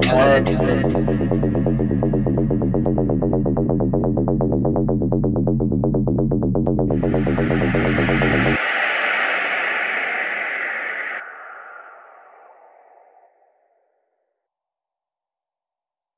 Hard, hard.